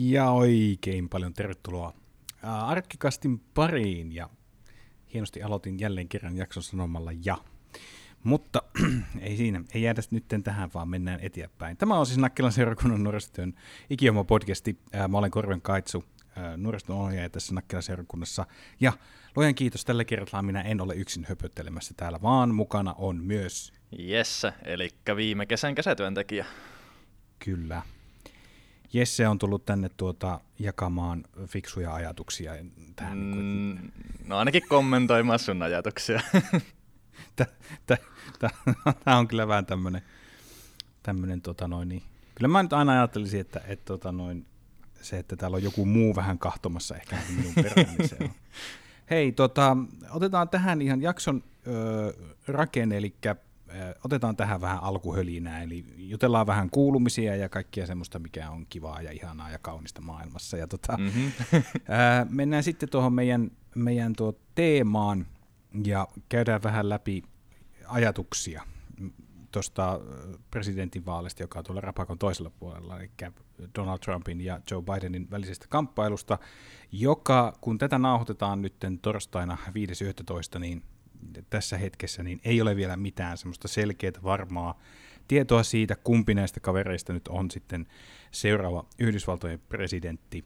Ja oikein paljon tervetuloa Arkkikastin pariin ja hienosti aloitin jälleen kerran jakson sanomalla ja. Mutta ei siinä, ei jäädä nyt tähän, vaan mennään eteenpäin. Tämä on siis Nakkilan seurakunnan nuorisotyön ikioma podcasti. Mä olen Korven Kaitsu, nuoriston ohjaaja tässä Nakkilan seurakunnassa. Ja luojan kiitos, tällä kertaa minä en ole yksin höpöttelemässä täällä, vaan mukana on myös... Jesse, eli viime kesän kesätyöntekijä. Kyllä. Jesse on tullut tänne tuota jakamaan fiksuja ajatuksia tähän. Mm, niin kuin, no ainakin kommentoimaan sun ajatuksia. Tämä on kyllä vähän tämmöinen, tämmöinen tota noin, niin, kyllä mä nyt aina ajattelisin, että, että tota noin, se, että täällä on joku muu vähän kahtomassa ehkä minun perään, niin se on. Hei, tota, otetaan tähän ihan jakson ö, rakenne, eli otetaan tähän vähän alkuhölinää, eli jutellaan vähän kuulumisia ja kaikkia semmoista, mikä on kivaa ja ihanaa ja kaunista maailmassa. Ja tota, mm-hmm. ää, mennään sitten tuohon meidän, meidän tuo teemaan ja käydään vähän läpi ajatuksia tuosta presidentinvaalista, joka on tuolla rapakon toisella puolella, eli Donald Trumpin ja Joe Bidenin välisestä kamppailusta, joka, kun tätä nauhoitetaan nyt torstaina 5.11., niin tässä hetkessä niin ei ole vielä mitään semmoista selkeää varmaa tietoa siitä, kumpi näistä kavereista nyt on sitten seuraava Yhdysvaltojen presidentti.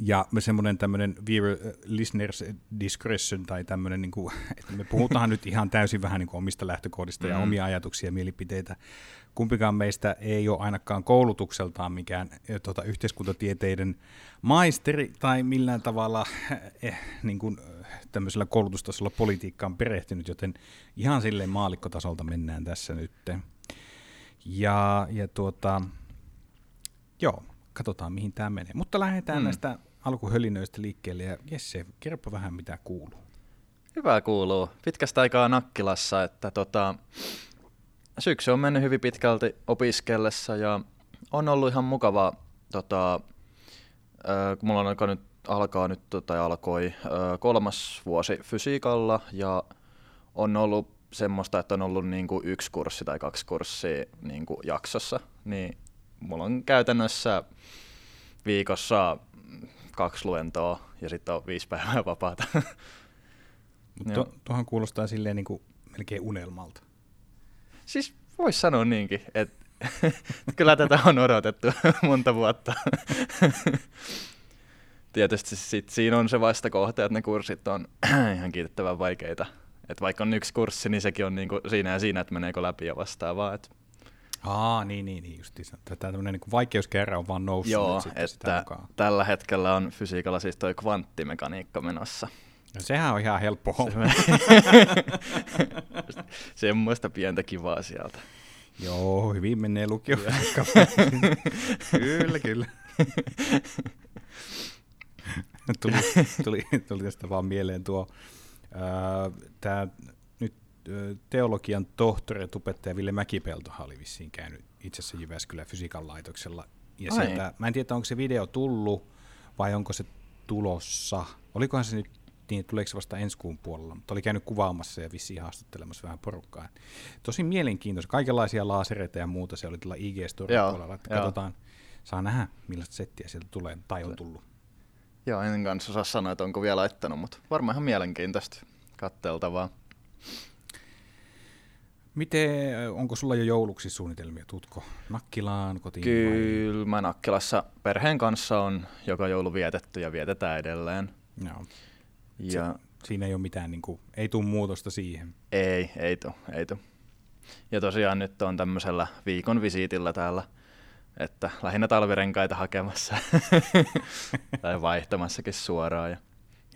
Ja semmoinen tämmöinen viewer listeners discretion tai tämmöinen, niin kuin, että me puhutaan nyt ihan täysin vähän niin kuin omista lähtökohdista ja mm. omia ajatuksia ja mielipiteitä. Kumpikaan meistä ei ole ainakaan koulutukseltaan mikään tuota, yhteiskuntatieteiden maisteri tai millään tavalla eh, niin kuin, tämmöisellä koulutustasolla politiikkaan perehtynyt, joten ihan silleen maalikkotasolta mennään tässä nyt. Ja, ja tuota, joo, katsotaan mihin tämä menee. Mutta lähdetään mm. näistä alkuhölinöistä liikkeelle ja Jesse, kerro vähän mitä kuuluu. Hyvä kuuluu. Pitkästä aikaa Nakkilassa, että tota, syksy on mennyt hyvin pitkälti opiskellessa ja on ollut ihan mukavaa, tota, kun mulla on aika nyt alkaa nyt tai alkoi kolmas vuosi fysiikalla ja on ollut semmoista, että on ollut niin kuin yksi kurssi tai kaksi kurssia niin kuin jaksossa, niin mulla on käytännössä viikossa kaksi luentoa ja sitten on viisi päivää vapaata. Mutta tuohon kuulostaa silleen niin kuin melkein unelmalta. Siis voisi sanoa niinkin, että kyllä tätä on odotettu monta vuotta tietysti sit siinä on se vastakohta, että ne kurssit on ihan kiitettävän vaikeita. Et vaikka on yksi kurssi, niin sekin on niinku siinä ja siinä, että meneekö läpi ja vastaavaa. Et... Aa, niin, niin, niin justiinsa. Tämä tämmöinen niin vaikeuskerra on vaan noussut. Joo, että tällä hetkellä on fysiikalla siis toi kvanttimekaniikka menossa. No sehän on ihan helppo homma. Semmoista pientä kivaa sieltä. Joo, hyvin menee lukio. kyllä, kyllä. tuli, tuli, tuli tästä vaan mieleen tuo tämä nyt teologian tohtori ja tubettaja Ville Mäkipelto oli vissiin käynyt itse asiassa Jyväskylän fysiikan laitoksella. Ja sieltä, mä en tiedä, onko se video tullut vai onko se tulossa. Olikohan se nyt niin, tuleeko se vasta ensi kuun puolella, mutta oli käynyt kuvaamassa ja vissiin haastattelemassa vähän porukkaa. Tosi mielenkiintoista, kaikenlaisia laasereita ja muuta se oli tuolla ig puolella, että katsotaan, saa nähdä millaista settiä sieltä tulee, tai on tullut. Joo, en kanssa osaa sanoa, että onko vielä laittanut, mutta varmaan ihan mielenkiintoista katteltavaa. Miten, onko sulla jo jouluksi suunnitelmia? Tutko Nakkilaan kotiin? Kyllä, vai? mä Nakkilassa perheen kanssa on joka joulu vietetty ja vietetään edelleen. Joo. Ja, Se, siinä ei ole mitään, niin kuin, ei tule muutosta siihen. Ei, ei tule, ei tule. Ja tosiaan nyt on tämmöisellä viikon visiitillä täällä että lähinnä talvirenkaita hakemassa tai vaihtamassakin suoraan ja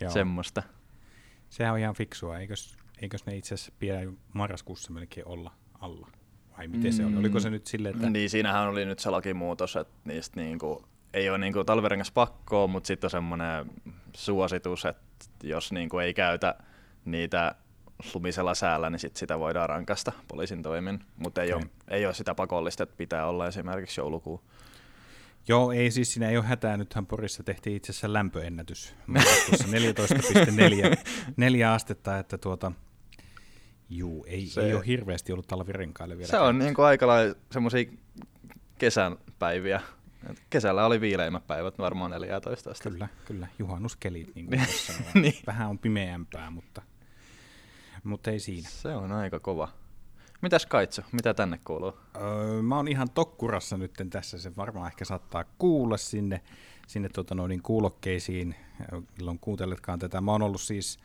Joo. semmoista. Sehän on ihan fiksua, eikös, eikös ne itse asiassa pian marraskuussa melkein olla alla? Vai miten mm. se oli? Oliko se nyt silleen, että... Niin, siinähän oli nyt se lakimuutos, että niistä niinku, ei ole niinku talvirengas pakkoa, mutta sitten on semmoinen suositus, että jos niinku ei käytä niitä lumisella säällä, niin sit sitä voidaan rankasta poliisin toimin, mutta ei, okay. ole, ei ole sitä pakollista, että pitää olla esimerkiksi joulukuu. Joo, ei siis siinä ei ole hätää. Nythän Porissa tehtiin itse asiassa lämpöennätys 14,4 astetta, että tuota, juu, ei, se, ei ole hirveästi ollut talvirenkaille vielä. Se on niin kuin aika lailla semmoisia kesän päiviä. Kesällä oli viileimmät päivät, varmaan 14 astetta. Kyllä, kyllä. Juhannuskelit, niin kuin Niin. niin. Vähän on pimeämpää, mutta, mutta ei siinä. Se on aika kova. Mitäs Kaitsu, mitä tänne kuuluu? Öö, mä oon ihan tokkurassa nyt tässä, se varmaan ehkä saattaa kuulla sinne, sinne tota noin kuulokkeisiin, milloin kuunteletkaan tätä. Mä oon ollut siis,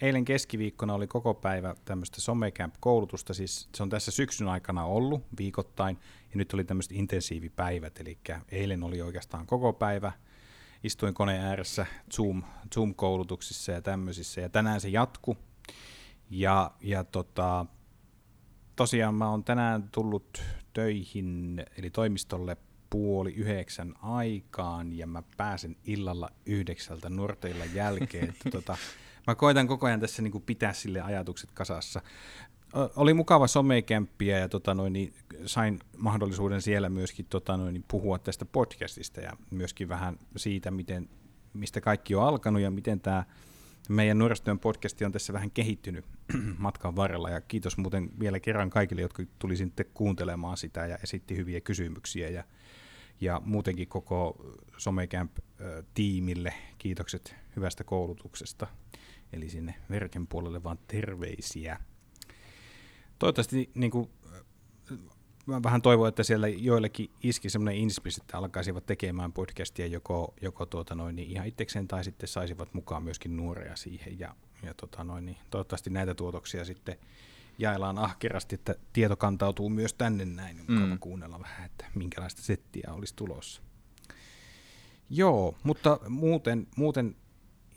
eilen keskiviikkona oli koko päivä tämmöistä Somecamp-koulutusta, siis se on tässä syksyn aikana ollut viikoittain, ja nyt oli tämmöiset intensiivipäivät, eli eilen oli oikeastaan koko päivä, istuin koneen ääressä Zoom, Zoom-koulutuksissa ja tämmöisissä, ja tänään se jatku, ja, ja tota, tosiaan mä oon tänään tullut töihin, eli toimistolle puoli yhdeksän aikaan, ja mä pääsen illalla yhdeksältä nuorteilla jälkeen. Että tota, mä koitan koko ajan tässä niin kuin pitää sille ajatukset kasassa. Oli mukava somekämppiä ja tota noin, niin sain mahdollisuuden siellä myöskin tota noin, niin puhua tästä podcastista ja myöskin vähän siitä, miten, mistä kaikki on alkanut ja miten tämä meidän nuorisotyön podcasti on tässä vähän kehittynyt matkan varrella ja kiitos muuten vielä kerran kaikille, jotka tuli sitten kuuntelemaan sitä ja esitti hyviä kysymyksiä ja, ja muutenkin koko Somecamp-tiimille kiitokset hyvästä koulutuksesta. Eli sinne Verken puolelle vaan terveisiä. Toivottavasti niin kuin, mä vähän toivon, että siellä joillekin iski semmoinen inspis, että alkaisivat tekemään podcastia joko, joko tuota noin, niin ihan itsekseen tai sitten saisivat mukaan myöskin nuoria siihen. Ja, ja tota noin, niin toivottavasti näitä tuotoksia sitten jaellaan ahkerasti, että tieto kantautuu myös tänne näin. Mukava Mm. kuunnella vähän, että minkälaista settiä olisi tulossa. Joo, mutta muuten, muuten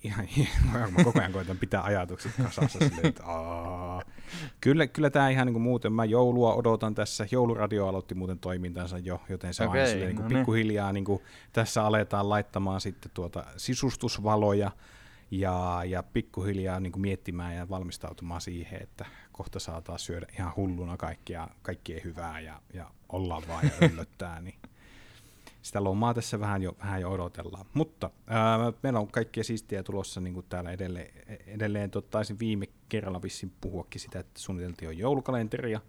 ihan, mä koko ajan koitan pitää ajatukset kasassa silleen, että aa. Kyllä, kyllä tämä ihan niin kuin muuten, mä joulua odotan tässä, jouluradio aloitti muuten toimintansa jo, joten se on aina Okei, silleen, niin kuin no niin. pikkuhiljaa niin kuin tässä aletaan laittamaan sitten tuota sisustusvaloja ja, ja pikkuhiljaa niin kuin miettimään ja valmistautumaan siihen, että kohta saa taas syödä ihan hulluna kaikkia, kaikkea hyvää ja, ja olla vaan ja öllöttää, niin sitä lomaa tässä vähän jo, vähän jo odotellaan. Mutta ää, meillä on kaikkea siistiä tulossa niin kuin täällä edelleen. edelleen tot, taisin viime kerralla vissiin puhuakin sitä, että suunniteltiin jo joulukalenteria.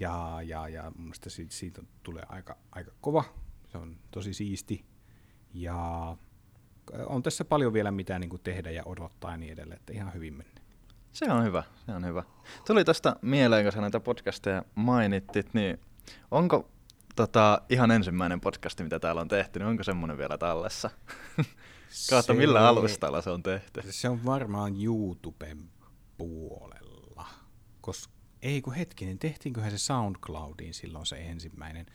Ja, ja, ja mun mielestä siitä, siitä tulee aika, aika kova. Se on tosi siisti. Ja on tässä paljon vielä mitä niin kuin tehdä ja odottaa ja niin edelleen, että ihan hyvin mennä. Se on hyvä, se on hyvä. Tuli tästä mieleen, kun sä näitä podcasteja mainittit, niin onko tota, ihan ensimmäinen podcasti, mitä täällä on tehty, niin onko semmoinen vielä tallessa? Kautta Se- millä alustalla se on tehty? Se on varmaan YouTuben puolella. Kos, ei kun hetkinen, tehtiinköhän se SoundCloudiin silloin se ensimmäinen.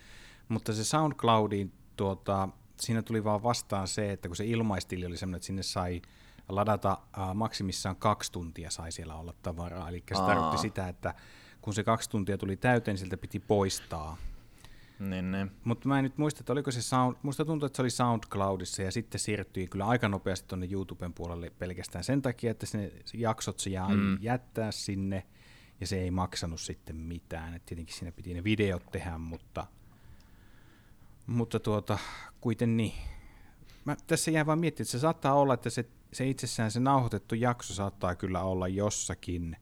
Mutta se SoundCloudiin, tuota, siinä tuli vaan vastaan se, että kun se ilmaistili oli semmoinen, että sinne sai ladata äh, maksimissaan kaksi tuntia sai siellä olla tavaraa. Eli se Aa. tarkoitti sitä, että kun se kaksi tuntia tuli täyteen, siltä piti poistaa. Niin, niin. Mutta mä en nyt muista, että oliko se Sound, musta tuntuu, että se oli SoundCloudissa ja sitten siirtyi kyllä aika nopeasti tuonne YouTuben puolelle pelkästään sen takia, että ne jaksot se jää Mm. jättää sinne ja se ei maksanut sitten mitään. Et tietenkin siinä piti ne videot tehdä, mutta, mutta tuota, kuiten niin. Mä tässä jää vaan miettimään, että se saattaa olla, että se, se itsessään se nauhoitettu jakso saattaa kyllä olla jossakin,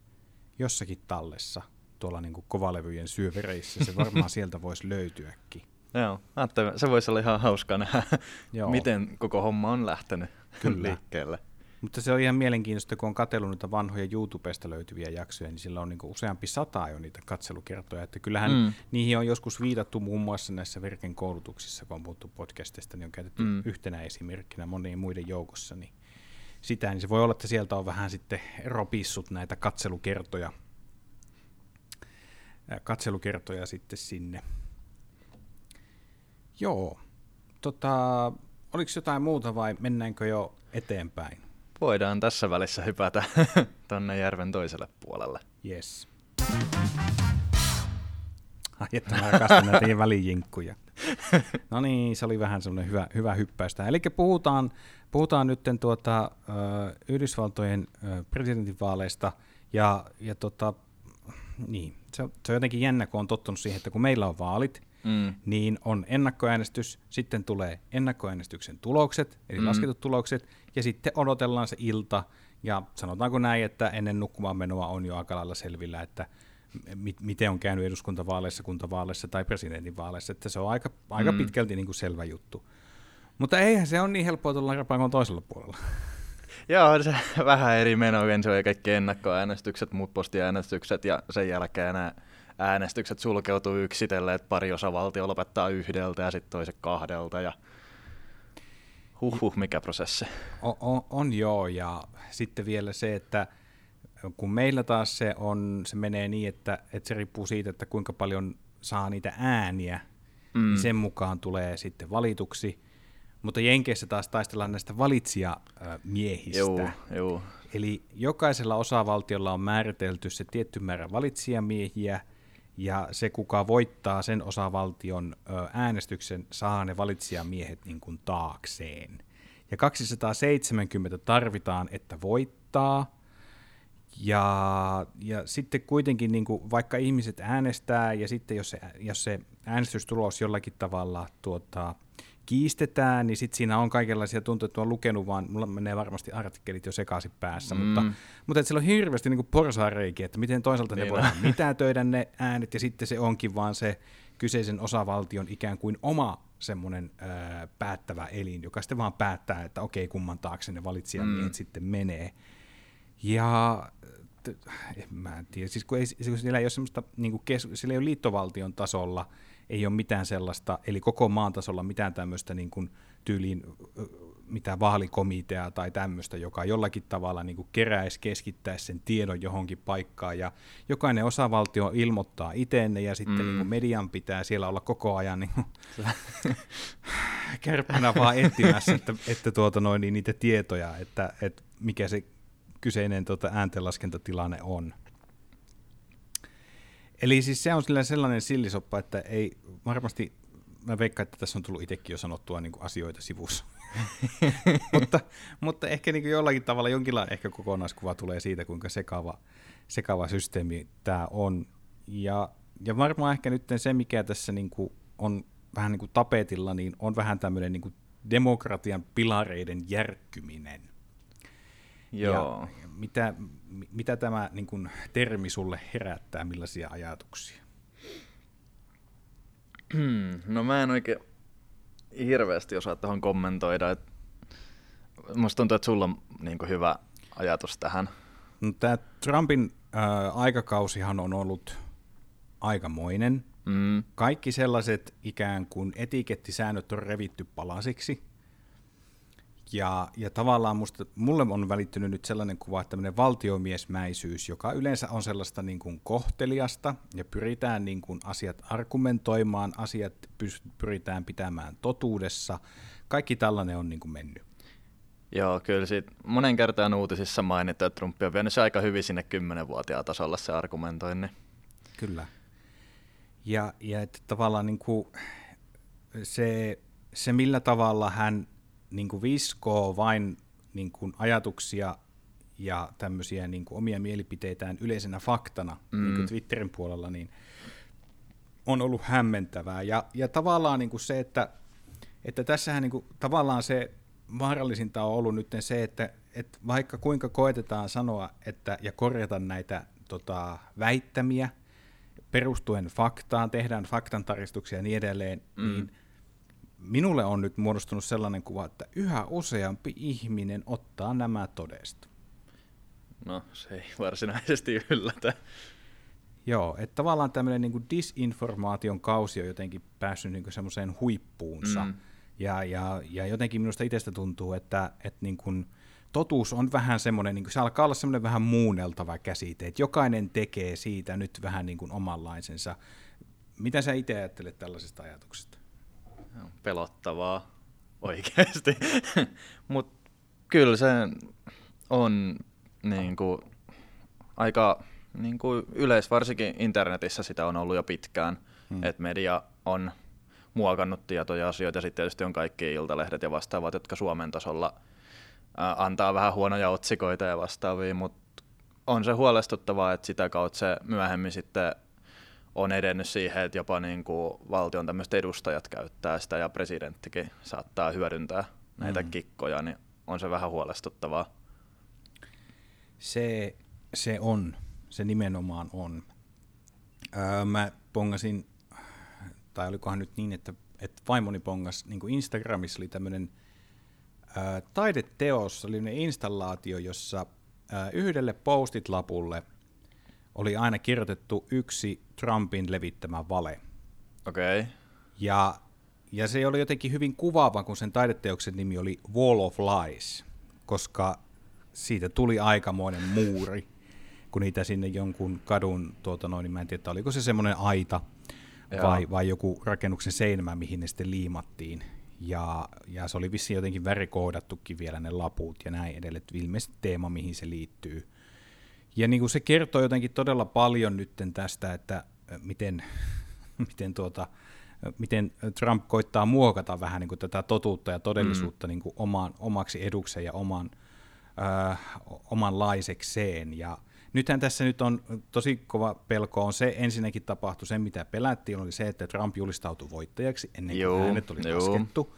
jossakin tallessa tuolla niin kuin kovalevyjen syövereissä. Se varmaan sieltä voisi löytyäkin. Joo, ajattelin, se voisi olla ihan hauskaa nähdä, Joo. miten koko homma on lähtenyt Kyllä. liikkeelle. Mutta se on ihan mielenkiintoista, kun on katsellut niitä vanhoja YouTubesta löytyviä jaksoja, niin sillä on niin useampi sata jo niitä katselukertoja. Että kyllähän Mm. niihin on joskus viitattu muun muassa näissä Verken koulutuksissa, kun on puhuttu podcastista, niin on käytetty Mm. yhtenä esimerkkinä monien muiden joukossa. Niin sitä, niin se voi olla, että sieltä on vähän sitten ropissut näitä katselukertoja, katselukertoja sitten sinne. Joo. Tota, oliko jotain muuta vai mennäänkö jo eteenpäin? Voidaan tässä välissä hypätä tonne järven toiselle puolelle. Yes. Ai että mä rakastan näitä välijinkkuja. No niin, se oli vähän semmoinen hyvä, hyvä hyppäystä. Eli puhutaan, puhutaan nyt tuota, Yhdysvaltojen presidentinvaaleista ja, ja tota, niin, se, on- se on jotenkin jännä, kun on tottunut siihen, että kun meillä on vaalit, Mm. niin on ennakkoäänestys, sitten tulee ennakkoäänestyksen tulokset, eli Mm. lasketut tulokset, ja sitten odotellaan se ilta, ja sanotaanko näin, että ennen nukkumaan menoa on jo aika lailla selvillä, että mit, miten on käynyt eduskuntavaaleissa, kuntavaaleissa tai presidentinvaaleissa, että se on aika, aika mm. pitkälti niin kuin selvä juttu. Mutta eihän se ole niin helppoa tulla rapakon toisella puolella. Joo, se vähän eri meno, se on kaikki ennakkoäänestykset, muut postiäänestykset ja sen jälkeen nämä äänestykset sulkeutuu yksitellen, että pari osavaltio lopettaa yhdeltä ja sitten toiset kahdelta ja huhhuh, mikä prosessi. On, on, on joo, ja sitten vielä se, että kun meillä taas se, on, se menee niin, että, että se riippuu siitä, että kuinka paljon saa niitä ääniä, niin mm. niin sen mukaan tulee sitten valituksi. Mutta Jenkeissä taas taistellaan näistä valitsijamiehistä. Joo, joo. Eli jokaisella osavaltiolla on määritelty se tietty määrä valitsijamiehiä, ja se, kuka voittaa sen osavaltion äänestyksen, saa ne valitsijamiehet niin kuin taakseen. Ja 270 tarvitaan, että voittaa, ja, ja sitten kuitenkin, niin kuin, vaikka ihmiset äänestää, ja sitten jos se, jos se äänestystulos jollakin tavalla tuota, kiistetään, niin sitten siinä on kaikenlaisia tunteita, että on lukenut, vaan mulla menee varmasti artikkelit jo sekaisin päässä, mm. mutta, mutta että siellä on hirveästi niin porsaareikiä, että miten toisaalta niin ne voi mitätöidä ne äänet, ja sitten se onkin vaan se kyseisen osavaltion ikään kuin oma semmoinen äh, päättävä elin, joka sitten vaan päättää, että okei, kumman taakse ne valitsijamiehet mm. sitten menee. Ja en mä tiedä, siis kun, ei, siis kun siellä ei ole semmoista, niin kuin kes, siellä ei ole liittovaltion tasolla, ei ole mitään sellaista, eli koko maan tasolla mitään tämmöistä niin kuin tyyliin mitä vaalikomitea tai tämmöistä, joka jollakin tavalla niin kuin keräisi, keskittäisi sen tiedon johonkin paikkaan, ja jokainen osavaltio ilmoittaa itseenne, ja sitten mm. niin kuin median pitää siellä olla koko ajan niin kuin kärppänä vaan etsimässä, että, että tuota noin, niin niitä tietoja, että, että mikä se kyseinen tuota ääntenlaskentatilanne on. Eli siis se on sellainen sillisoppa, että ei varmasti, mä veikkaan, että tässä on tullut itsekin jo sanottua niin kuin asioita sivussa. mutta, mutta ehkä niin kuin jollakin tavalla jonkinlainen ehkä kokonaiskuva tulee siitä, kuinka sekava, sekava systeemi tämä on. Ja, ja varmaan ehkä nyt se, mikä tässä niin kuin on vähän niin kuin tapetilla, niin on vähän tämmöinen niin kuin demokratian pilareiden järkkyminen. Joo. Ja mitä, mitä tämä niin kuin, termi sulle herättää, millaisia ajatuksia? Hmm, no mä en oikein hirveästi osaa tuohon kommentoida. Et musta tuntuu, että sulla on niin kuin, hyvä ajatus tähän. No, tämä Trumpin äh, aikakausihan on ollut aikamoinen. Mm. Kaikki sellaiset ikään kuin etikettisäännöt on revitty palasiksi. Ja, ja tavallaan musta, mulle on välittynyt nyt sellainen kuva, että tämmöinen valtiomiesmäisyys, joka yleensä on sellaista niin kuin kohteliasta ja pyritään niin kuin asiat argumentoimaan, asiat pyritään pitämään totuudessa. Kaikki tällainen on niin kuin mennyt. Joo, kyllä siitä monen kertaan uutisissa mainittu, että Trump on vienyt se aika hyvin sinne kymmenenvuotiaan tasolla se argumentointi. Kyllä. Ja, ja että tavallaan niin kuin se, se, millä tavalla hän niin kuin viskoo vain niin kuin ajatuksia ja tämmöisiä niin kuin omia mielipiteitään yleisenä faktana mm. niin kuin Twitterin puolella, niin on ollut hämmentävää. Ja, ja tavallaan niin kuin se, että, että tässähän niin kuin, tavallaan se vaarallisinta on ollut nyt se, että, että vaikka kuinka koetetaan sanoa että, ja korjata näitä tota, väittämiä perustuen faktaan, tehdään faktantaristuksia ja niin edelleen, mm. niin – minulle on nyt muodostunut sellainen kuva, että yhä useampi ihminen ottaa nämä todesta. No, se ei varsinaisesti yllätä. Joo, että tavallaan tämmöinen niin disinformaation kausi on jotenkin päässyt niin semmoiseen huippuunsa. Mm. Ja, ja, ja jotenkin minusta itsestä tuntuu, että, että niin kuin totuus on vähän semmoinen, niin kuin, se alkaa olla semmoinen vähän muunneltava käsite, että jokainen tekee siitä nyt vähän niin kuin omanlaisensa. Mitä sä itse ajattelet tällaisesta ajatuksesta? Pelottavaa oikeasti. Mutta kyllä se on niin kuin, aika niin kuin yleis, varsinkin internetissä sitä on ollut jo pitkään, hmm. että media on muokannut tietoja asioita, ja sitten tietysti on kaikki iltalehdet ja vastaavat, jotka Suomen tasolla ää, antaa vähän huonoja otsikoita ja vastaavia, mutta on se huolestuttavaa, että sitä kautta se myöhemmin sitten on edennyt siihen, että jopa niin kuin valtion tämmöiset edustajat käyttää sitä ja presidenttikin saattaa hyödyntää näitä mm. kikkoja, niin on se vähän huolestuttavaa. Se, se on, se nimenomaan on. Öö, mä pongasin, tai olikohan nyt niin, että, että vaimoni pongas, niin kuin Instagramissa oli tämmöinen öö, taideteos, oli installaatio, jossa öö, yhdelle postit-lapulle oli aina kirjoitettu yksi Trumpin levittämä vale. Okei. Okay. Ja, ja se oli jotenkin hyvin kuvaava, kun sen taideteoksen nimi oli Wall of Lies, koska siitä tuli aikamoinen muuri, kun niitä sinne jonkun kadun, tuota noin, niin mä en tiedä, oliko se semmoinen aita vai, vai joku rakennuksen seinämä, mihin ne sitten liimattiin. Ja, ja se oli vissiin jotenkin värikoodattukin vielä ne laput ja näin edelleen, ilmeisesti teema, mihin se liittyy. Ja niin kuin se kertoo jotenkin todella paljon nyt tästä, että miten, miten, tuota, miten Trump koittaa muokata vähän niin kuin tätä totuutta ja todellisuutta mm. niin kuin omaan, omaksi edukseen ja oman, äh, omanlaisekseen. Ja nythän tässä nyt on tosi kova pelko on se, ensinnäkin tapahtui se, mitä pelättiin, oli se, että Trump julistautui voittajaksi ennen kuin joo, äänet oli joo. laskettu.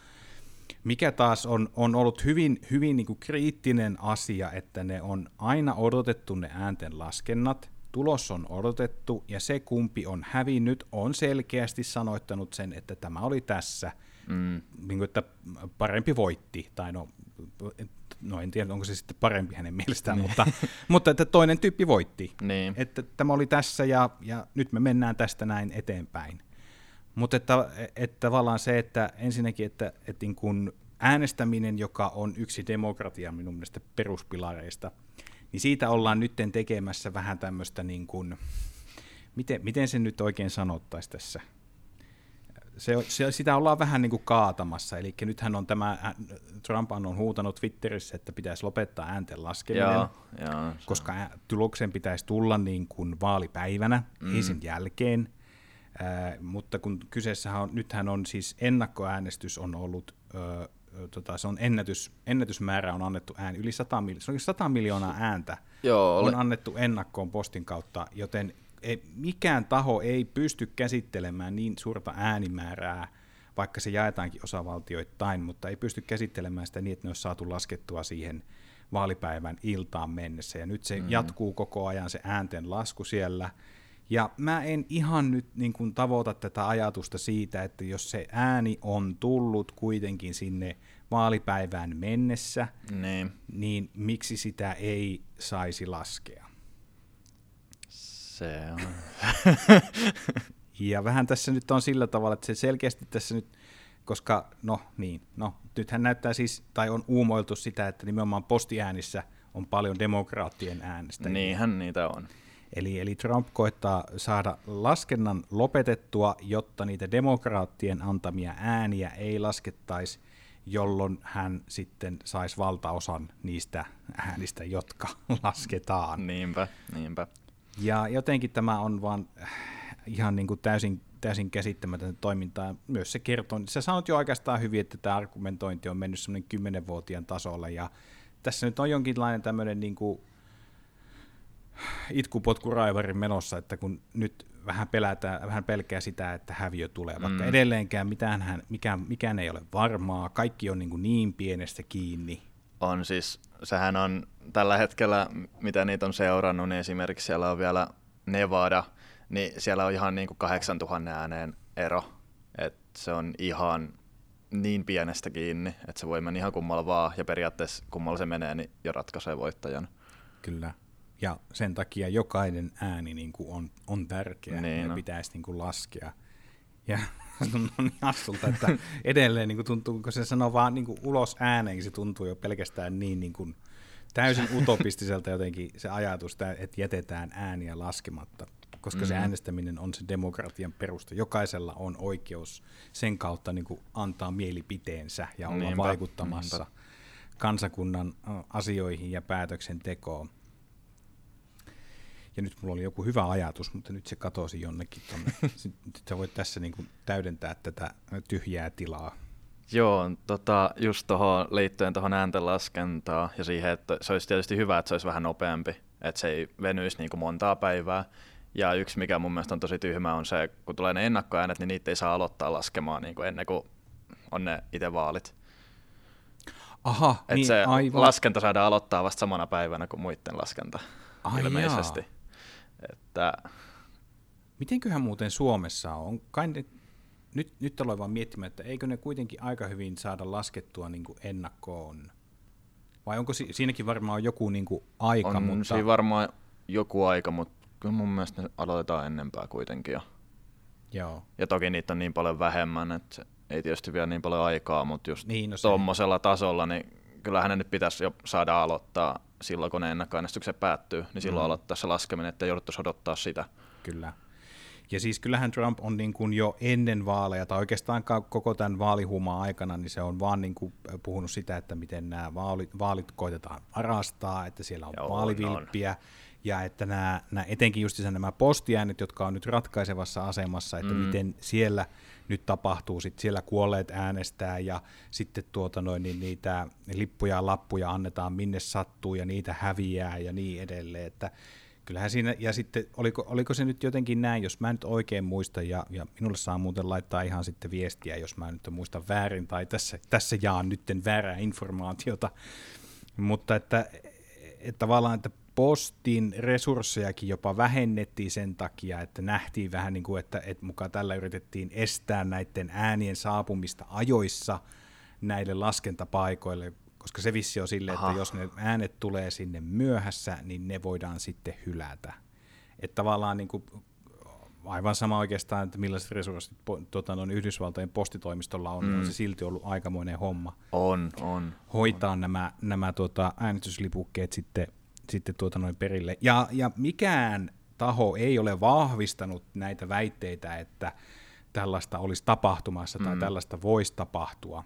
Mikä taas on, on ollut hyvin, hyvin niin kuin kriittinen asia, että ne on aina odotettu ne äänten laskennat, tulos on odotettu, ja se kumpi on hävinnyt, on selkeästi sanoittanut sen, että tämä oli tässä, mm. niin kuin, että parempi voitti, tai no, no en tiedä, onko se sitten parempi hänen mielestään, niin. mutta, mutta että toinen tyyppi voitti. Niin. Että tämä oli tässä ja, ja nyt me mennään tästä näin eteenpäin. Mutta että, että tavallaan se, että ensinnäkin, että, että niin kun äänestäminen, joka on yksi demokratia minun mielestä peruspilareista, niin siitä ollaan nyt tekemässä vähän tämmöistä, niin kuin, miten, miten se nyt oikein sanottaisi tässä – se, se, sitä ollaan vähän niin kuin kaatamassa, eli nythän on tämä, Trump on huutanut Twitterissä, että pitäisi lopettaa äänten laskeminen, joo, joo, koska tuloksen pitäisi tulla niin kuin vaalipäivänä, mm. ei sen jälkeen, äh, mutta kun kyseessä on, nythän on siis ennakkoäänestys on ollut, äh, tota, se on ennätys, ennätysmäärä on annettu ään, yli 100, se on 100 miljoonaa ääntä Joo, on annettu ennakkoon postin kautta, joten ei, mikään taho ei pysty käsittelemään niin suurta äänimäärää, vaikka se jaetaankin osavaltioittain, mutta ei pysty käsittelemään sitä niin, että ne olisi saatu laskettua siihen vaalipäivän iltaan mennessä. Ja nyt se mm-hmm. jatkuu koko ajan se äänten lasku siellä. Ja mä en ihan nyt niin kuin tavoita tätä ajatusta siitä, että jos se ääni on tullut kuitenkin sinne vaalipäivään mennessä, niin, niin miksi sitä ei saisi laskea? Se on. ja vähän tässä nyt on sillä tavalla, että se selkeästi tässä nyt, koska no niin, no nythän näyttää siis, tai on uumoiltu sitä, että nimenomaan postiäänissä on paljon demokraattien äänestä. Niinhän niitä on. Eli, eli Trump koettaa saada laskennan lopetettua, jotta niitä demokraattien antamia ääniä ei laskettaisi, jolloin hän sitten saisi valtaosan niistä äänistä, jotka lasketaan. Niinpä, niinpä. Ja jotenkin tämä on vaan äh, ihan niin kuin täysin, täysin käsittämätöntä toimintaa. Myös se kertoo, sä sanot jo oikeastaan hyvin, että tämä argumentointi on mennyt semmoinen kymmenenvuotiaan tasolla, ja tässä nyt on jonkinlainen tämmöinen niin kuin itkupotkuraivarin menossa, että kun nyt vähän pelätään, vähän pelkää sitä, että häviö tulee, vaikka mm. edelleenkään mitään, mikään, mikään ei ole varmaa, kaikki on niin, kuin niin pienestä kiinni. On siis, sehän on tällä hetkellä, mitä niitä on seurannut, niin esimerkiksi siellä on vielä Nevada, niin siellä on ihan niin kuin 8000 ääneen ero. Et se on ihan niin pienestä kiinni, että se voi mennä ihan kummalla vaan, ja periaatteessa kummalla se menee, niin jo ratkaisee voittajan. Kyllä. Ja sen takia jokainen ääni niin kuin on, on tärkeä niin, ja no. pitäisi niin kuin laskea. Ja on niin hassulta, että edelleen niin kuin tuntuu, kun se sanoo vaan niin kuin ulos ääneen, niin se tuntuu jo pelkästään niin, niin kuin täysin utopistiselta jotenkin se ajatus, että jätetään ääniä laskematta, koska mm-hmm. se äänestäminen on se demokratian perusta. Jokaisella on oikeus sen kautta niin kuin antaa mielipiteensä ja olla niinpä, vaikuttamassa niinpä. kansakunnan asioihin ja päätöksentekoon. Ja nyt mulla oli joku hyvä ajatus, mutta nyt se katosi jonnekin tuonne. Nyt sä voit tässä niin kuin täydentää tätä tyhjää tilaa. Joo, tota, just tuohon liittyen tuohon ääntenlaskentaan ja siihen, että se olisi tietysti hyvä, että se olisi vähän nopeampi, että se ei venyisi niin kuin montaa päivää. Ja yksi, mikä mun mielestä on tosi tyhmä, on se, kun tulee ne ennakkoäänet, niin niitä ei saa aloittaa laskemaan niin kuin ennen kuin on ne itse vaalit. Aha, Et niin se aivan. laskenta saadaan aloittaa vasta samana päivänä kuin muiden laskenta, Ai ilmeisesti. Jaa. Että Mitenköhän muuten Suomessa on? Kai ne, nyt, nyt aloin vaan miettimään, että eikö ne kuitenkin aika hyvin saada laskettua niin kuin ennakkoon? Vai onko si- siinäkin varmaan joku niin kuin aika? On mutta... siinä varmaan joku aika, mutta kyllä mun mielestä ne aloitetaan ennempää kuitenkin jo. Joo. Ja toki niitä on niin paljon vähemmän, että se ei tietysti vielä niin paljon aikaa, mutta just Niin, no se- tuommoisella tasolla, niin kyllähän ne nyt pitäisi jo saada aloittaa silloin, kun ne ennakkoäänestykset päättyy, niin silloin Mm. aloittaa se laskeminen, että jouduttaisiin odottaa sitä. Kyllä. Ja siis kyllähän Trump on niin kuin jo ennen vaaleja, tai oikeastaan koko tämän vaalihuuman aikana, niin se on vaan niin kuin puhunut sitä, että miten nämä vaalit, vaalit koitetaan varastaa, että siellä on Joo, vaalivilppiä, ja että nämä, nämä etenkin just nämä postiäänet, jotka on nyt ratkaisevassa asemassa, että mm. miten siellä nyt tapahtuu, sitten siellä kuolleet äänestää, ja sitten tuota noin, niin niitä lippuja ja lappuja annetaan minne sattuu, ja niitä häviää, ja niin edelleen, että Kyllähän siinä, ja sitten oliko, oliko se nyt jotenkin näin, jos mä nyt oikein muistan, ja, ja minulle saa muuten laittaa ihan sitten viestiä, jos mä nyt muistan väärin, tai tässä, tässä jaan nytten väärää informaatiota, mutta että, että tavallaan, että postin resurssejakin jopa vähennettiin sen takia, että nähtiin vähän niin kuin, että, että mukaan tällä yritettiin estää näiden äänien saapumista ajoissa näille laskentapaikoille, koska se vissi on silleen, että jos ne äänet tulee sinne myöhässä, niin ne voidaan sitten hylätä. Että tavallaan niin kuin, aivan sama oikeastaan, että millaiset resurssit tota, noin Yhdysvaltojen postitoimistolla on, mm. on se silti ollut aikamoinen homma On, on. hoitaa nämä, nämä tuota, äänestyslipukkeet sitten, sitten tuota noin perille. Ja, ja mikään taho ei ole vahvistanut näitä väitteitä, että tällaista olisi tapahtumassa tai Mm. tällaista voisi tapahtua.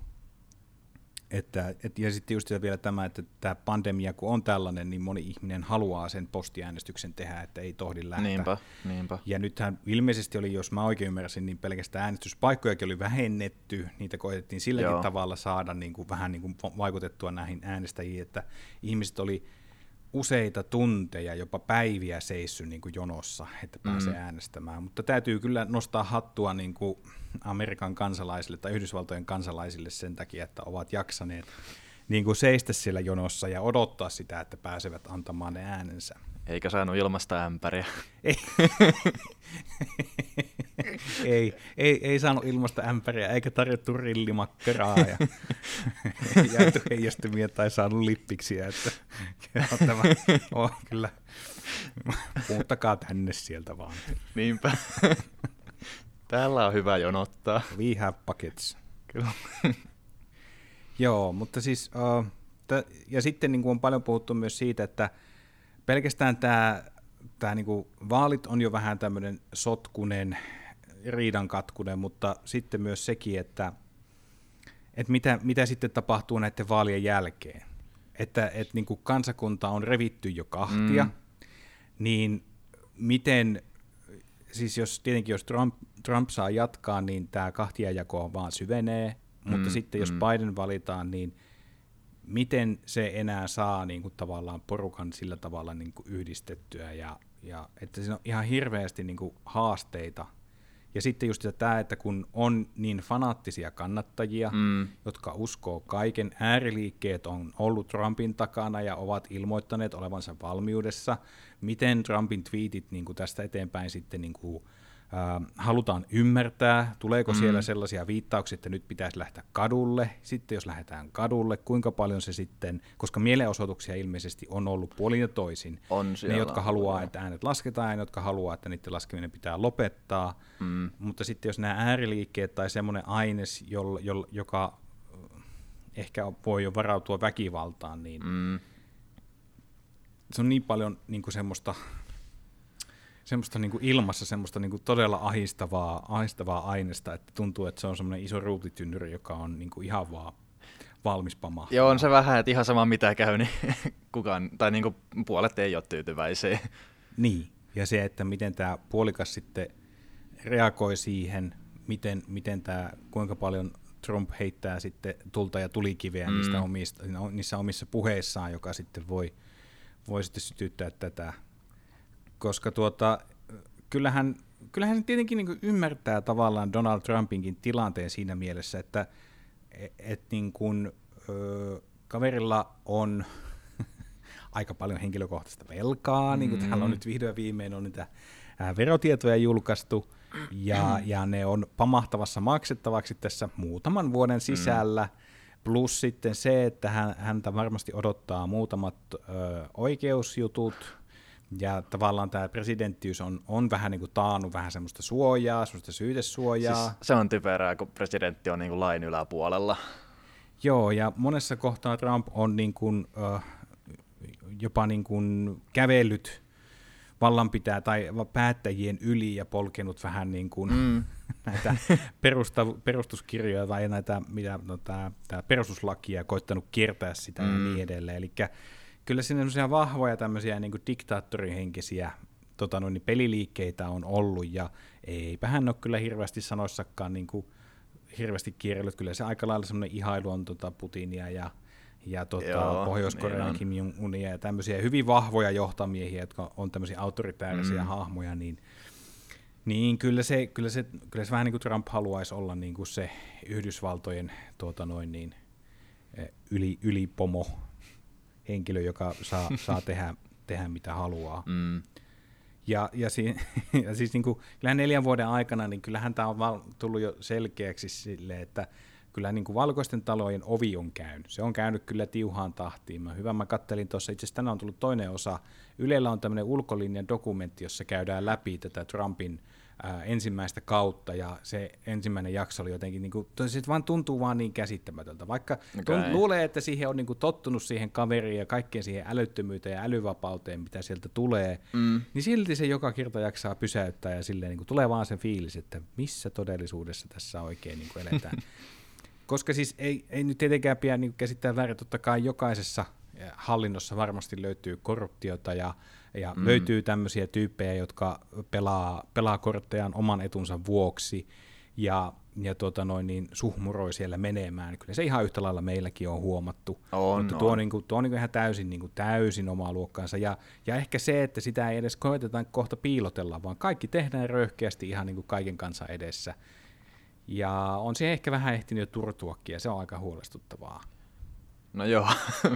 Että, et, ja sitten just vielä tämä, että tämä pandemia kun on tällainen, niin moni ihminen haluaa sen postiäänestyksen tehdä, että ei tohdi lähteä. Niinpä, niinpä. Ja nythän ilmeisesti oli, jos mä oikein ymmärsin, niin pelkästään äänestyspaikkojakin oli vähennetty. Niitä koetettiin silläkin Joo. tavalla saada niin kuin, vähän niin kuin vaikutettua näihin äänestäjiin, että ihmiset oli useita tunteja, jopa päiviä seissy niin kuin jonossa, että pääsee Mm. äänestämään. Mutta täytyy kyllä nostaa hattua niin kuin Amerikan kansalaisille tai Yhdysvaltojen kansalaisille sen takia, että ovat jaksaneet niin kuin seistä siellä jonossa ja odottaa sitä, että pääsevät antamaan ne äänensä. Eikä saanut ilmasta ämpäriä. Ei, ei, ei, ei saanut ilmasta ämpäriä eikä tarjottu rillimakkaraa ja jääty heijastimia tai saanut lippiksiä. Että, kyllä tämä on kyllä, muuttakaa tänne sieltä vaan. Niinpä. Täällä on hyvä jonottaa. We have buckets. Kyllä. Joo, mutta siis, uh, t- ja sitten niin kuin on paljon puhuttu myös siitä, että pelkästään tämä, tämä niin kuin, vaalit on jo vähän tämmöinen sotkunen, riidankatkunen, mutta sitten myös sekin, että, että mitä, mitä sitten tapahtuu näiden vaalien jälkeen. Että, että niin kuin kansakunta on revitty jo kahtia, Mm. niin miten, siis jos tietenkin jos Trump, Trump saa jatkaa, niin tämä kahtiajako vaan syvenee, mutta Mm, sitten jos mm. Biden valitaan, niin miten se enää saa niin kuin tavallaan porukan sillä tavalla niin kuin yhdistettyä ja, ja että siinä on ihan hirveästi niin kuin haasteita. Ja sitten just tämä, että kun on niin fanaattisia kannattajia, Mm. jotka uskoo kaiken, ääriliikkeet on ollut Trumpin takana ja ovat ilmoittaneet olevansa valmiudessa, miten Trumpin tweetit niin kuin tästä eteenpäin sitten niin kuin, äh, halutaan ymmärtää, tuleeko mm. Siellä sellaisia viittauksia, että nyt pitäisi lähteä kadulle, sitten jos lähdetään kadulle, kuinka paljon se sitten, koska mielenosoituksia ilmeisesti on ollut puolin ja toisin, On ne, jotka haluaa, että äänet lasketaan ja ne, jotka haluaa, että niiden laskeminen pitää lopettaa, Mm. mutta sitten jos nämä ääriliikkeet tai semmoinen aines, jolla, jolla, joka ehkä voi jo varautua väkivaltaan, niin Mm. se on niin paljon niin kuin semmoista, semmoista niin kuin ilmassa semmoista niin kuin todella ahistavaa, ahistavaa aineesta, että tuntuu, että se on semmoinen iso ruutitynnyri, joka on niin kuin ihan vaan valmis pamahtamaan. Joo, on se vähän, että ihan sama mitä käy, niin kukaan, tai niinku puolet ei ole tyytyväisiä. Niin, ja se, että miten tämä puolikas sitten reagoi siihen, miten, miten tämä, kuinka paljon Trump heittää sitten tulta ja tulikiveä. Mm. niistä omista, niissä omissa puheissaan, joka sitten voi, voi sitten sytyttää tätä. Koska tuota, kyllähän, kyllähän se tietenkin niin ymmärtää tavallaan Donald Trumpinkin tilanteen siinä mielessä, että et, et niin kuin, ö, kaverilla on aika paljon henkilökohtaista velkaa, mm. niin kuin täällä on nyt vihdoin viimein on niitä verotietoja julkaistu, ja, ja ne on pamahtavassa maksettavaksi tässä muutaman vuoden sisällä, plus sitten se, että hän, häntä varmasti odottaa muutamat ö, oikeusjutut, ja tavallaan tämä presidenttiys on, on vähän niin kuin taannut vähän semmoista suojaa, semmoista syytesuojaa. Siis se on typerää, kun presidentti on niin kuin lain yläpuolella. Joo, ja monessa kohtaa Trump on niin kuin, uh, jopa niin kuin kävellyt vallanpitää tai päättäjien yli ja polkenut vähän niin kuin mm. näitä perusta, perustuskirjoja tai näitä mitä, no, tää, tää perustuslakia ja koittanut kiertää sitä mm. ja niin edelleen. Eli kyllä siinä vahvoja tämmöisiä niin kuin diktaattorihenkisiä tota noin, niin peliliikkeitä on ollut, ja eipä hän ole kyllä hirveästi sanoissakaan niin kuin, hirveästi kierrellyt. Kyllä se aika lailla semmoinen ihailu on tota Putinia ja, ja tota, Pohjois-Korean niin Kim Jong-unia ja tämmöisiä hyvin vahvoja johtamiehiä, jotka on tämmöisiä autoritäärisiä mm. hahmoja, niin, niin kyllä, se, kyllä, se, kyllä se vähän niin kuin Trump haluaisi olla niin kuin se Yhdysvaltojen tuota noin niin, yli, ylipomo henkilö, joka saa, saa tehdä, tehdä mitä haluaa. Mm. Ja, ja, si, ja siis niin kuin, kyllähän neljän vuoden aikana, niin kyllähän tämä on val, tullut jo selkeäksi sille, että kyllä niin kuin valkoisten talojen ovi on käynyt. Se on käynyt kyllä tiuhaan tahtiin. Mä, hyvä, mä kattelin tuossa, itse asiassa tänään on tullut toinen osa. Ylellä on tämmöinen ulkolinjan dokumentti, jossa käydään läpi tätä Trumpin ää, ensimmäistä kautta, ja se ensimmäinen jakso oli jotenkin, niin kuin, se vaan tuntuu vaan niin käsittämätöntä. Vaikka okay. tunt, luulee, että siihen on niin kuin, tottunut siihen kaveriin ja kaikkeen siihen älyttömyyteen ja älyvapauteen, mitä sieltä tulee, mm. niin silti se joka kerta jaksaa pysäyttää, ja silleen niin kuin, tulee vaan se fiilis, että missä todellisuudessa tässä oikein niin kuin eletään. Koska siis ei, ei nyt tietenkään pidä niin käsittää väärin, totta kai jokaisessa hallinnossa varmasti löytyy korruptiota ja ja mm. löytyy tämmöisiä tyyppejä, jotka pelaa, pelaa korttejaan oman etunsa vuoksi ja, ja tuota noin, niin suhmuroi siellä menemään. Kyllä se ihan yhtä lailla meilläkin on huomattu. On, Mutta tuo on, niin kuin, tuo on niin kuin ihan täysin, niin kuin täysin omaa luokkaansa. Ja, ja ehkä se, että sitä ei edes koeteta kohta piilotella, vaan kaikki tehdään röyhkeästi ihan niin kuin kaiken kanssa edessä. Ja on se ehkä vähän ehtinyt jo turtuakin, ja se on aika huolestuttavaa. No joo.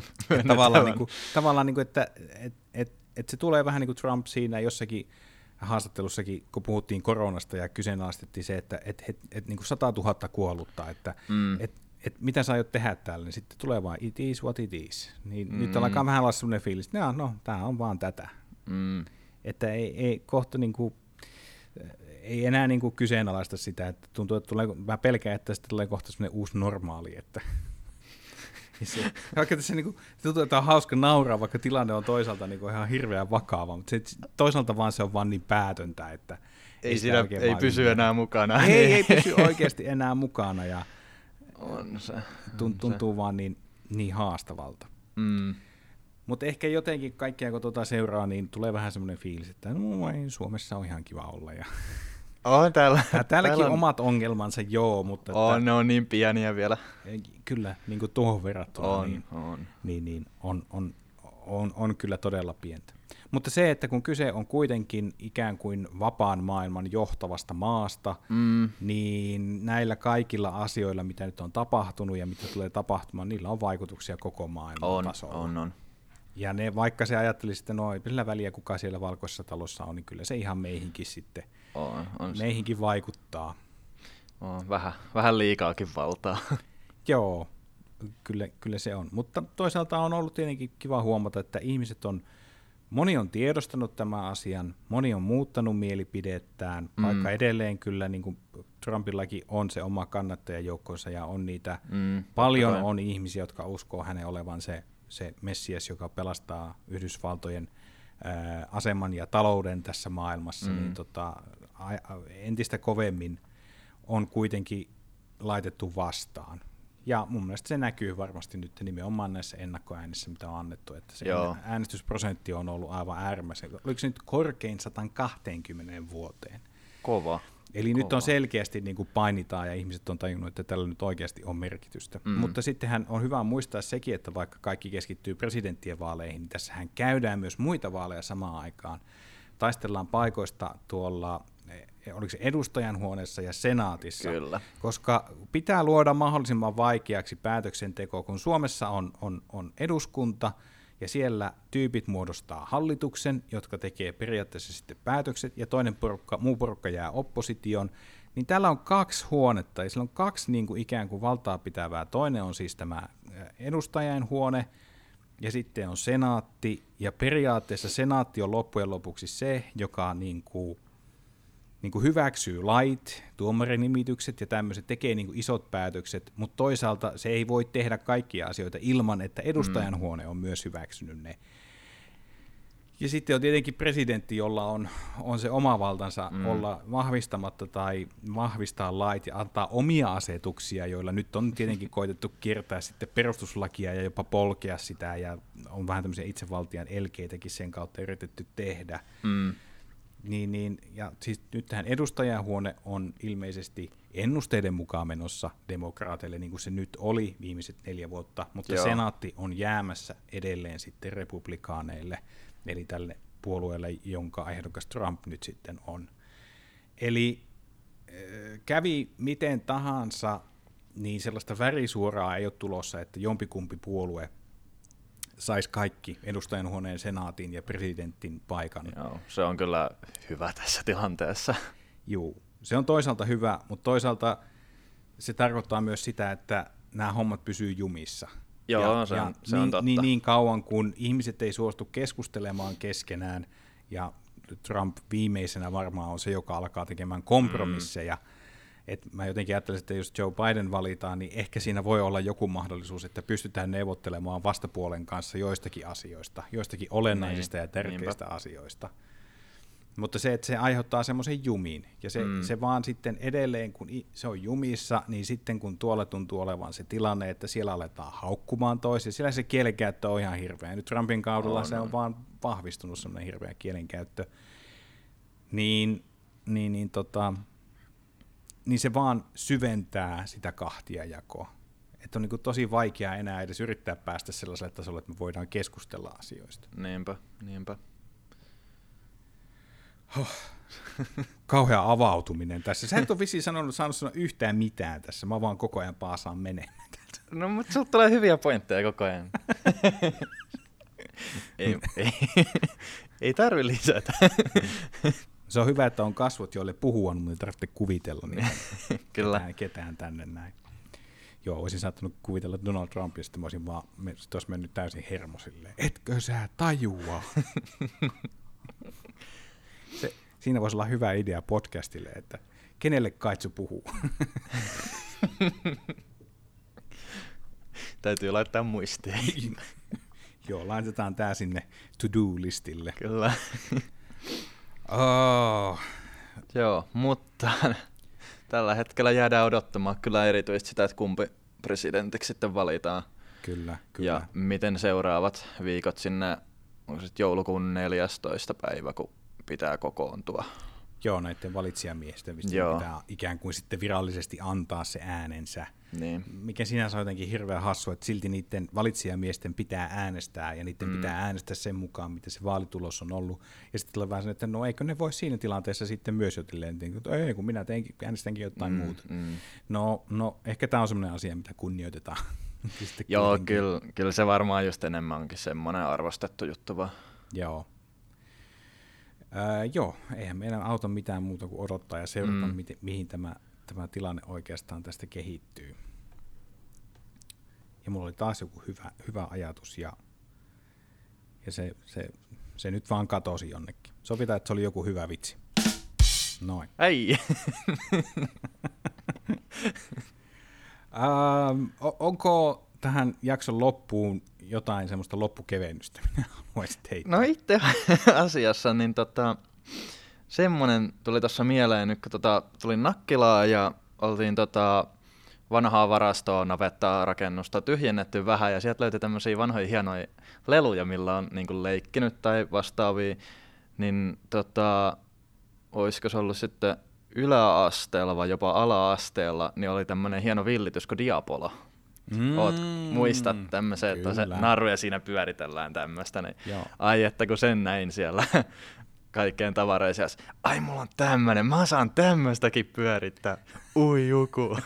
tavallaan, niin kuin, tavallaan niin kuin, että et, et, että se tulee vähän niin kuin Trump siinä jossakin haastattelussakin, kun puhuttiin koronasta ja kyseenalaistettiin se, että et, et, et, niin kuin 100 000 kuollutta, että mm. et, et, mitä sä aiot tehdä täällä, niin sitten tulee vaan it is what it is. Niin mm. nyt alkaa vähän olla sellainen fiilis, että no, no tämä on vaan tätä. Mm. Että ei, ei kohta niin kuin, ei enää niin kuin kyseenalaista sitä, että tuntuu, että tulee, mä pelkään, että sitten tulee kohta sellainen uusi normaali, että se, vaikka tässä niin kuin, tuntuu, että on hauska nauraa, vaikka tilanne on toisaalta niin kuin ihan hirveän vakava, mutta se, toisaalta vaan se on vaan niin päätöntä, että ei, ei, siinä, ei pysy ymmärrä. enää mukana. Ei, ei pysy oikeasti enää mukana ja on se, on tuntuu se. vaan niin, niin haastavalta. Mm. Mutta ehkä jotenkin kaikkia kun tuota seuraa, niin tulee vähän semmoinen fiilis, että no, ei, Suomessa on ihan kiva olla. Ja on täällä. Ja täälläkin täällä on omat ongelmansa, joo, mutta... On, että, ne on niin pieniä vielä. Kyllä, niin kuin tuohon verrattuna, on, niin, on. Niin, niin, on, on, on, on kyllä todella pientä. Mutta se, että kun kyse on kuitenkin ikään kuin vapaan maailman johtavasta maasta, mm. niin näillä kaikilla asioilla, mitä nyt on tapahtunut ja mitä tulee tapahtumaan, niillä on vaikutuksia koko maailman on, tasolla. On, on. Ja ne, vaikka se ajattelisi, että no ei väliä, kuka siellä valkoisessa talossa on, niin kyllä se ihan meihinkin sitten on, on meihinkin vaikuttaa. On, vähän, vähän liikaakin valtaa. Joo, kyllä, kyllä se on. Mutta toisaalta on ollut tietenkin kiva huomata, että ihmiset on, moni on tiedostanut tämän asian, moni on muuttanut mielipidettään, mm. vaikka edelleen kyllä niin kuin Trumpillakin on se oma kannattajajoukkonsa ja on niitä, mm, paljon on ihmisiä, jotka uskoo hänen olevan se, se messias, joka pelastaa Yhdysvaltojen aseman ja talouden tässä maailmassa, niin mm. niin tota, entistä kovemmin on kuitenkin laitettu vastaan. Ja mun mielestä se näkyy varmasti nyt nimenomaan näissä ennakkoäänissä, mitä on annettu, että se Joo. äänestysprosentti on ollut aivan äärimmäisen. Oliko se nyt korkein 120 vuoteen? Kova. Eli Kova. nyt on selkeästi niin kuin painitaan ja ihmiset on tajunnut, että tällä nyt oikeasti on merkitystä. Mm. Mutta sittenhän on hyvä muistaa sekin, että vaikka kaikki keskittyy presidenttien vaaleihin, niin tässähän käydään myös muita vaaleja samaan aikaan. Taistellaan paikoista tuolla oliko se edustajan huoneessa ja senaatissa. Kyllä. Koska pitää luoda mahdollisimman vaikeaksi päätöksenteko, kun Suomessa on, on, on eduskunta ja siellä tyypit muodostaa hallituksen, jotka tekee periaatteessa sitten päätökset, ja toinen porukka, muu porukka jää opposition, niin täällä on kaksi huonetta, ja siellä on kaksi niin kuin ikään kuin valtaa pitävää. Toinen on siis tämä edustajain huone, ja sitten on senaatti, ja periaatteessa senaatti on loppujen lopuksi se, joka niin kuin, niin kuin hyväksyy lait, tuomarinimitykset ja tämmöiset, tekee niin kuin isot päätökset, mutta toisaalta se ei voi tehdä kaikkia asioita ilman, että edustajan mm. huone on myös hyväksynyt ne. Ja sitten on tietenkin presidentti, jolla on, on se oma valtansa mm. olla vahvistamatta tai vahvistaa lait ja antaa omia asetuksia, joilla nyt on tietenkin koitettu kiertää sitten perustuslakia ja jopa polkea sitä ja on vähän tämmöisiä itsevaltian elkeitäkin sen kautta yritetty tehdä. Mm. Niin, niin, ja siis nyt tähän edustajahuone on ilmeisesti ennusteiden mukaan menossa demokraateille, niin kuin se nyt oli viimeiset neljä vuotta, mutta Joo. senaatti on jäämässä edelleen sitten republikaaneille – eli tälle puolueelle, jonka ehdokas Trump nyt sitten on. Eli äh, kävi miten tahansa, niin sellaista värisuoraa ei ole tulossa, että jompikumpi puolue saisi kaikki edustajanhuoneen, senaatin ja presidentin paikan. Joo, se on kyllä hyvä tässä tilanteessa. Joo, se on toisaalta hyvä, mutta toisaalta se tarkoittaa myös sitä, että nämä hommat pysyy jumissa – Joo, ja, se, on, ja se niin, on totta. Niin, niin kauan, kun ihmiset ei suostu keskustelemaan keskenään, ja Trump viimeisenä varmaan on se, joka alkaa tekemään kompromisseja, mm. Et mä jotenkin ajattelisin, että jos Joe Biden valitaan, niin ehkä siinä voi olla joku mahdollisuus, että pystytään neuvottelemaan vastapuolen kanssa joistakin asioista, joistakin olennaisista niin, ja tärkeistä niinpä. asioista. Mutta se, että se aiheuttaa semmoisen jumin, ja se, mm. se vaan sitten edelleen, kun se on jumissa, niin sitten kun tuolla tuntuu olevan se tilanne, että siellä aletaan haukkumaan toisia, siellä se kielenkäyttö on ihan hirveä. Nyt Trumpin kaudella oh, se no. on vaan vahvistunut semmoinen hirveä kielenkäyttö. Niin, niin, niin, tota, niin se vaan syventää sitä kahtia jakoa. Että on niin tosi vaikea enää edes yrittää päästä sellaiselle tasolle, että me voidaan keskustella asioista. Niinpä, niinpä. Oh, kauhea avautuminen tässä. Sä et ole vissiin sanonut, saanut sanoa yhtään mitään tässä. Mä vaan koko ajan paasaan menemään. No, mutta sulta tulee hyviä pointteja koko ajan. ei, ei, ei tarvi lisätä. Se on hyvä, että on kasvot, joille puhua, mutta ei tarvitse kuvitella niin Kyllä. Ketään, ketään tänne näin. Joo, olisin saattanut kuvitella Donald Trumpia, sitten mä olisin vaan, olisi mennyt täysin hermosille. Etkö sä tajua? Se, siinä voisi olla hyvä idea podcastille, että kenelle Kaitsu puhuu. Täytyy laittaa muistiin. Joo, laitetaan tämä sinne to-do-listille. Kyllä. Oh. Joo, mutta tällä hetkellä jäädään odottamaan kyllä erityisesti sitä, että kumpi presidentiksi sitten valitaan. Kyllä, kyllä. Ja miten seuraavat viikot sinne, onko sitten joulukuun 14. päivä, kun pitää kokoontua. Joo, näiden valitsijamiesten Joo. pitää ikään kuin sitten virallisesti antaa se äänensä. Niin. Mikä sinänsä on jotenkin hirveän hassu, että silti niiden valitsijamiesten pitää äänestää ja niiden mm. pitää äänestää sen mukaan, mitä se vaalitulos on ollut. Ja sitten tulee vähän sen, että no eikö ne voi siinä tilanteessa sitten myös jotenkin, että ei kun minä teinkin, äänestänkin jotain mm, muuta. Mm. No, no ehkä tämä on sellainen asia, mitä kunnioitetaan. Joo, kyllä, kyllä se varmaan just enemmän onkin semmoinen arvostettu juttu vaan. Joo. Ää, joo, eihän meidän auta mitään muuta kuin odottaa ja seurata, mm. miten, mihin tämä, tämä tilanne oikeastaan tästä kehittyy. Ja mulla oli taas joku hyvä, hyvä ajatus ja, ja se, se, se nyt vaan katosi jonnekin. Sovitaan, että se oli joku hyvä vitsi. Noin. Ei. ähm, onko tähän jakson loppuun jotain semmoista loppukevennystä, minä haluaisit heittää? No itse asiassa, niin tota, semmoinen tuli tuossa mieleen nyt, kun tota, tuli Nakkilaa ja oltiin tota, vanhaa varastoa, navettaa, rakennusta tyhjennetty vähän ja sieltä löytyi tämmöisiä vanhoja hienoja leluja, millä on niin leikkinyt tai vastaavia, niin tota, olisiko se ollut sitten yläasteella vai jopa ala-asteella, niin oli tämmöinen hieno villitys kuin Diapolo. Mm, Oot, muistat tämmöisen, että se naruja siinä pyöritellään tämmöistä. Niin, ai että kun sen näin siellä kaikkeen tavareisiin. Ai, mulla on tämmönen, mä saan tämmöistäkin pyörittää. Ui juku.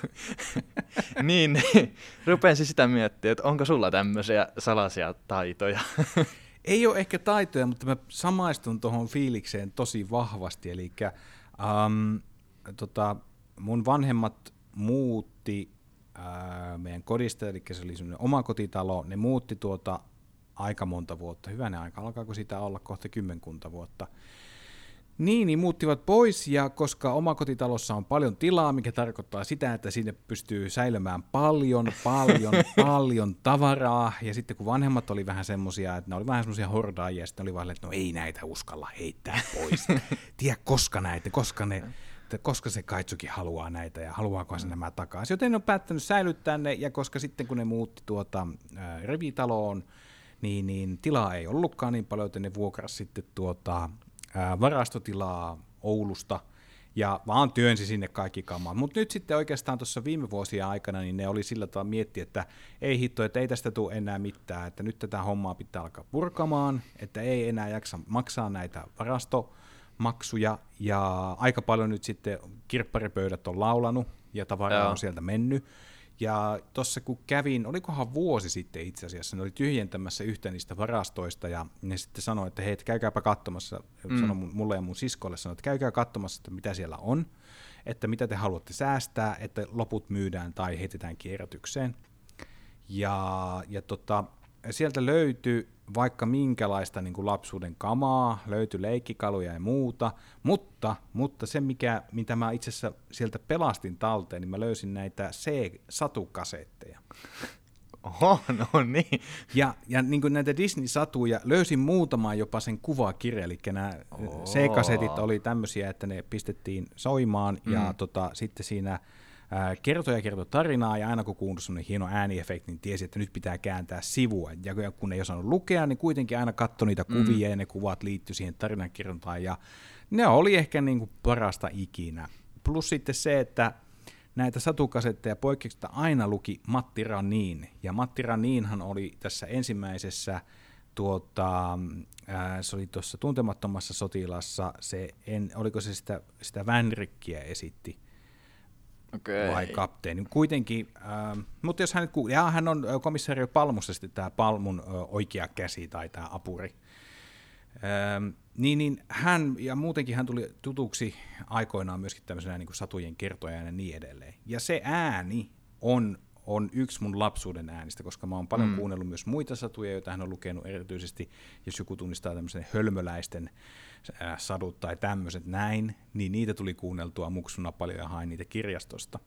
niin, niin, rupesin sitä miettimään, että onko sulla tämmöisiä salaisia taitoja. Ei ole ehkä taitoja, mutta mä samaistun tuohon fiilikseen tosi vahvasti. Eli um, tota, mun vanhemmat muutti ää, meidän kodista, eli se oli semmoinen oma kotitalo, ne muutti tuota aika monta vuotta, hyvänä aika, alkaako sitä olla kohta kymmenkunta vuotta. Niin, niin muuttivat pois, ja koska omakotitalossa on paljon tilaa, mikä tarkoittaa sitä, että sinne pystyy säilymään paljon, paljon, paljon tavaraa, ja sitten kun vanhemmat oli vähän semmoisia, että ne oli vähän semmoisia hordaajia, sitten oli vaan, että no ei näitä uskalla heittää pois. Tiedä koska näitä, koska ne että koska se Kaitsuki haluaa näitä ja haluaako se nämä takaisin. Joten ne on päättänyt säilyttää ne, ja koska sitten kun ne muutti tuota äh, revitaloon, niin, niin tilaa ei ollutkaan niin paljon, joten ne vuokrasi sitten tuota, ää, varastotilaa Oulusta, ja vaan työnsi sinne kaikki kamaa. Mutta nyt sitten oikeastaan tuossa viime vuosien aikana, niin ne oli sillä tavalla mietti, että ei hitto, että ei tästä tule enää mitään, että nyt tätä hommaa pitää alkaa purkamaan, että ei enää jaksa maksaa näitä varasto maksuja ja aika paljon nyt sitten kirpparipöydät on laulanut ja tavaraa on sieltä mennyt. Ja tuossa kun kävin, olikohan vuosi sitten itse asiassa, ne oli tyhjentämässä yhtä niistä varastoista ja ne sitten sanoi, että hei, käykääpä katsomassa, mm. sanoi mulle ja mun siskolle, sanoi, että käykää katsomassa, että mitä siellä on, että mitä te haluatte säästää, että loput myydään tai heitetään kierrätykseen. Ja, ja tota, sieltä löytyi vaikka minkälaista niin kuin lapsuuden kamaa, löytyi leikkikaluja ja muuta, mutta, mutta se, mikä, mitä mä itse asiassa sieltä pelastin talteen, niin mä löysin näitä C-satukasetteja. Oho, no niin. Ja, ja niin kuin näitä Disney-satuja löysin muutamaa jopa sen kuvakirja, eli nämä C-kasetit oli tämmöisiä, että ne pistettiin soimaan, mm. ja tota, sitten siinä kertoi ja kertoi tarinaa, ja aina kun kuului sellainen hieno ääniefekti, niin tiesi, että nyt pitää kääntää sivua. Ja kun ei osannut lukea, niin kuitenkin aina katsoi niitä mm. kuvia, mm. ja ne kuvat liittyi siihen tarinan ja ne oli ehkä niin kuin parasta ikinä. Plus sitten se, että näitä satukasetteja poikkeuksista aina luki Matti Ranin, ja Matti Raninhan oli tässä ensimmäisessä tuota, ää, se oli tuossa tuntemattomassa sotilassa, se en, oliko se sitä, sitä Vänrikkiä esitti, okay. vai kapteeni. Kuitenkin, äh, mutta jos hän kuulee, hän on komissario Palmussa sitten tämä Palmun äh, oikea käsi tai tämä apuri. Ähm, niin, niin hän, ja muutenkin hän tuli tutuksi aikoinaan myöskin tämmöisenä niin kuin satujen kertojana ja niin edelleen. Ja se ääni on, on yksi mun lapsuuden äänistä, koska mä oon paljon mm. kuunnellut myös muita satuja, joita hän on lukenut erityisesti, jos joku tunnistaa tämmöisen hölmöläisten sadut tai tämmöiset näin, niin niitä tuli kuunneltua muksuna paljon ja hain niitä kirjastosta.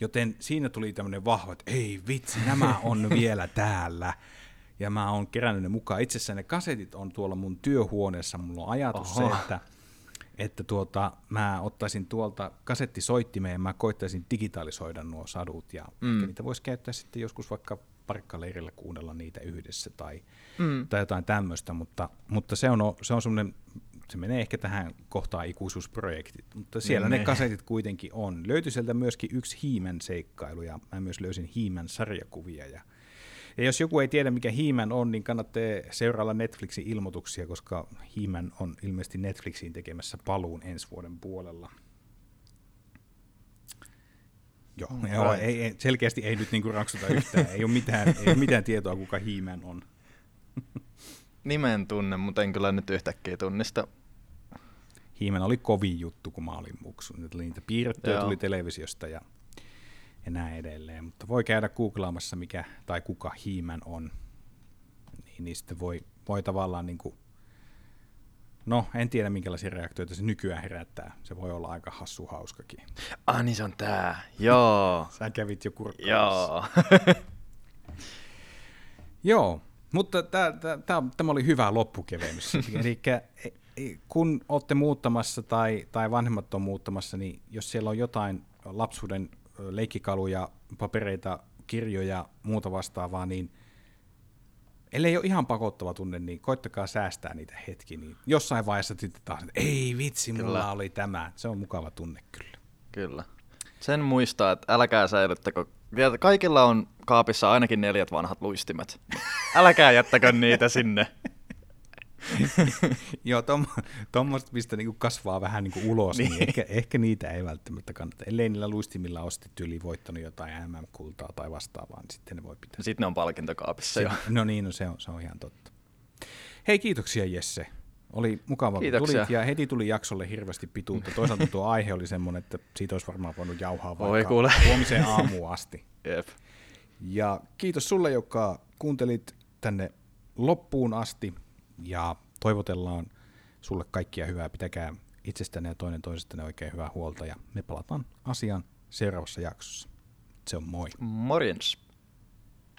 Joten siinä tuli tämmöinen vahva, että ei vitsi, nämä on vielä täällä. Ja mä oon kerännyt ne mukaan. Itse asiassa ne kasetit on tuolla mun työhuoneessa. Mulla on ajatus Oho. se, että, että tuota, mä ottaisin tuolta kasettisoittimeen ja mä koittaisin digitalisoida nuo sadut. Ja mm. niitä voisi käyttää sitten joskus vaikka parkkaleirillä kuunnella niitä yhdessä tai, mm. tai jotain tämmöistä. Mutta, mutta se on, se on semmoinen se menee ehkä tähän kohtaan ikuisuusprojektit, mutta siellä ne, ne kasetit kuitenkin on. Löytyi sieltä myöskin yksi Hiimen seikkailu ja mä myös löysin Hiimen sarjakuvia ja ja jos joku ei tiedä, mikä Hiiman on, niin kannattaa seurailla Netflixin ilmoituksia, koska Hiiman on ilmeisesti Netflixiin tekemässä paluun ensi vuoden puolella. Joo, mm, joo ei, ei, selkeästi ei nyt niinku raksuta yhtään. ei, ole mitään, ei ole mitään tietoa, kuka Hiiman on. Nimen tunne, mutta en kyllä nyt yhtäkkiä tunnista. Hiimen oli kovin juttu, kun mä olin muksu. Nyt niitä piirrettyjä tuli televisiosta ja, ja näin edelleen. Mutta voi käydä googlaamassa, mikä tai kuka Hiimen on. Niin, niin sitten voi, voi tavallaan niin kuin, No, en tiedä minkälaisia reaktioita se nykyään herättää. Se voi olla aika hassu hauskakin. Ah, niin se on tää. Joo. Sä kävit jo kurkkaamassa. Joo. Joo, mutta tämä oli hyvä loppukevennys. Eli e, e, kun olette muuttamassa tai, tai vanhemmat on muuttamassa, niin jos siellä on jotain lapsuuden leikkikaluja, papereita, kirjoja, muuta vastaavaa, niin ellei ole ihan pakottava tunne, niin koittakaa säästää niitä hetki. Niin jossain vaiheessa sitten taas, että ei vitsi, kyllä. mulla oli tämä. Se on mukava tunne kyllä. Kyllä. Sen muistaa, että älkää säilyttäkö. Kaikilla on kaapissa ainakin neljät vanhat luistimet. Älkää jättäkö niitä sinne. Joo, tuommoista, mistä niinku kasvaa vähän niinku ulos, niin. niin ehkä, ehkä, niitä ei välttämättä kannata. Ellei niillä luistimilla sitten tyyli voittanut jotain MM-kultaa tai vastaavaa, niin sitten ne voi pitää. Sitten ne on palkintokaapissa jo. No niin, no se on, se on ihan totta. Hei, kiitoksia Jesse. Oli mukava, kun tulit ja heti tuli jaksolle hirveästi pituutta. Toisaalta tuo aihe oli semmoinen, että siitä olisi varmaan voinut jauhaa vaikka kuule. huomiseen aamuun asti. Jep. Ja kiitos sulle, joka kuuntelit tänne loppuun asti ja toivotellaan sulle kaikkia hyvää. Pitäkää itsestänne ja toinen toisestanne oikein hyvää huolta ja me palataan asiaan seuraavassa jaksossa. Se on moi. Morjens.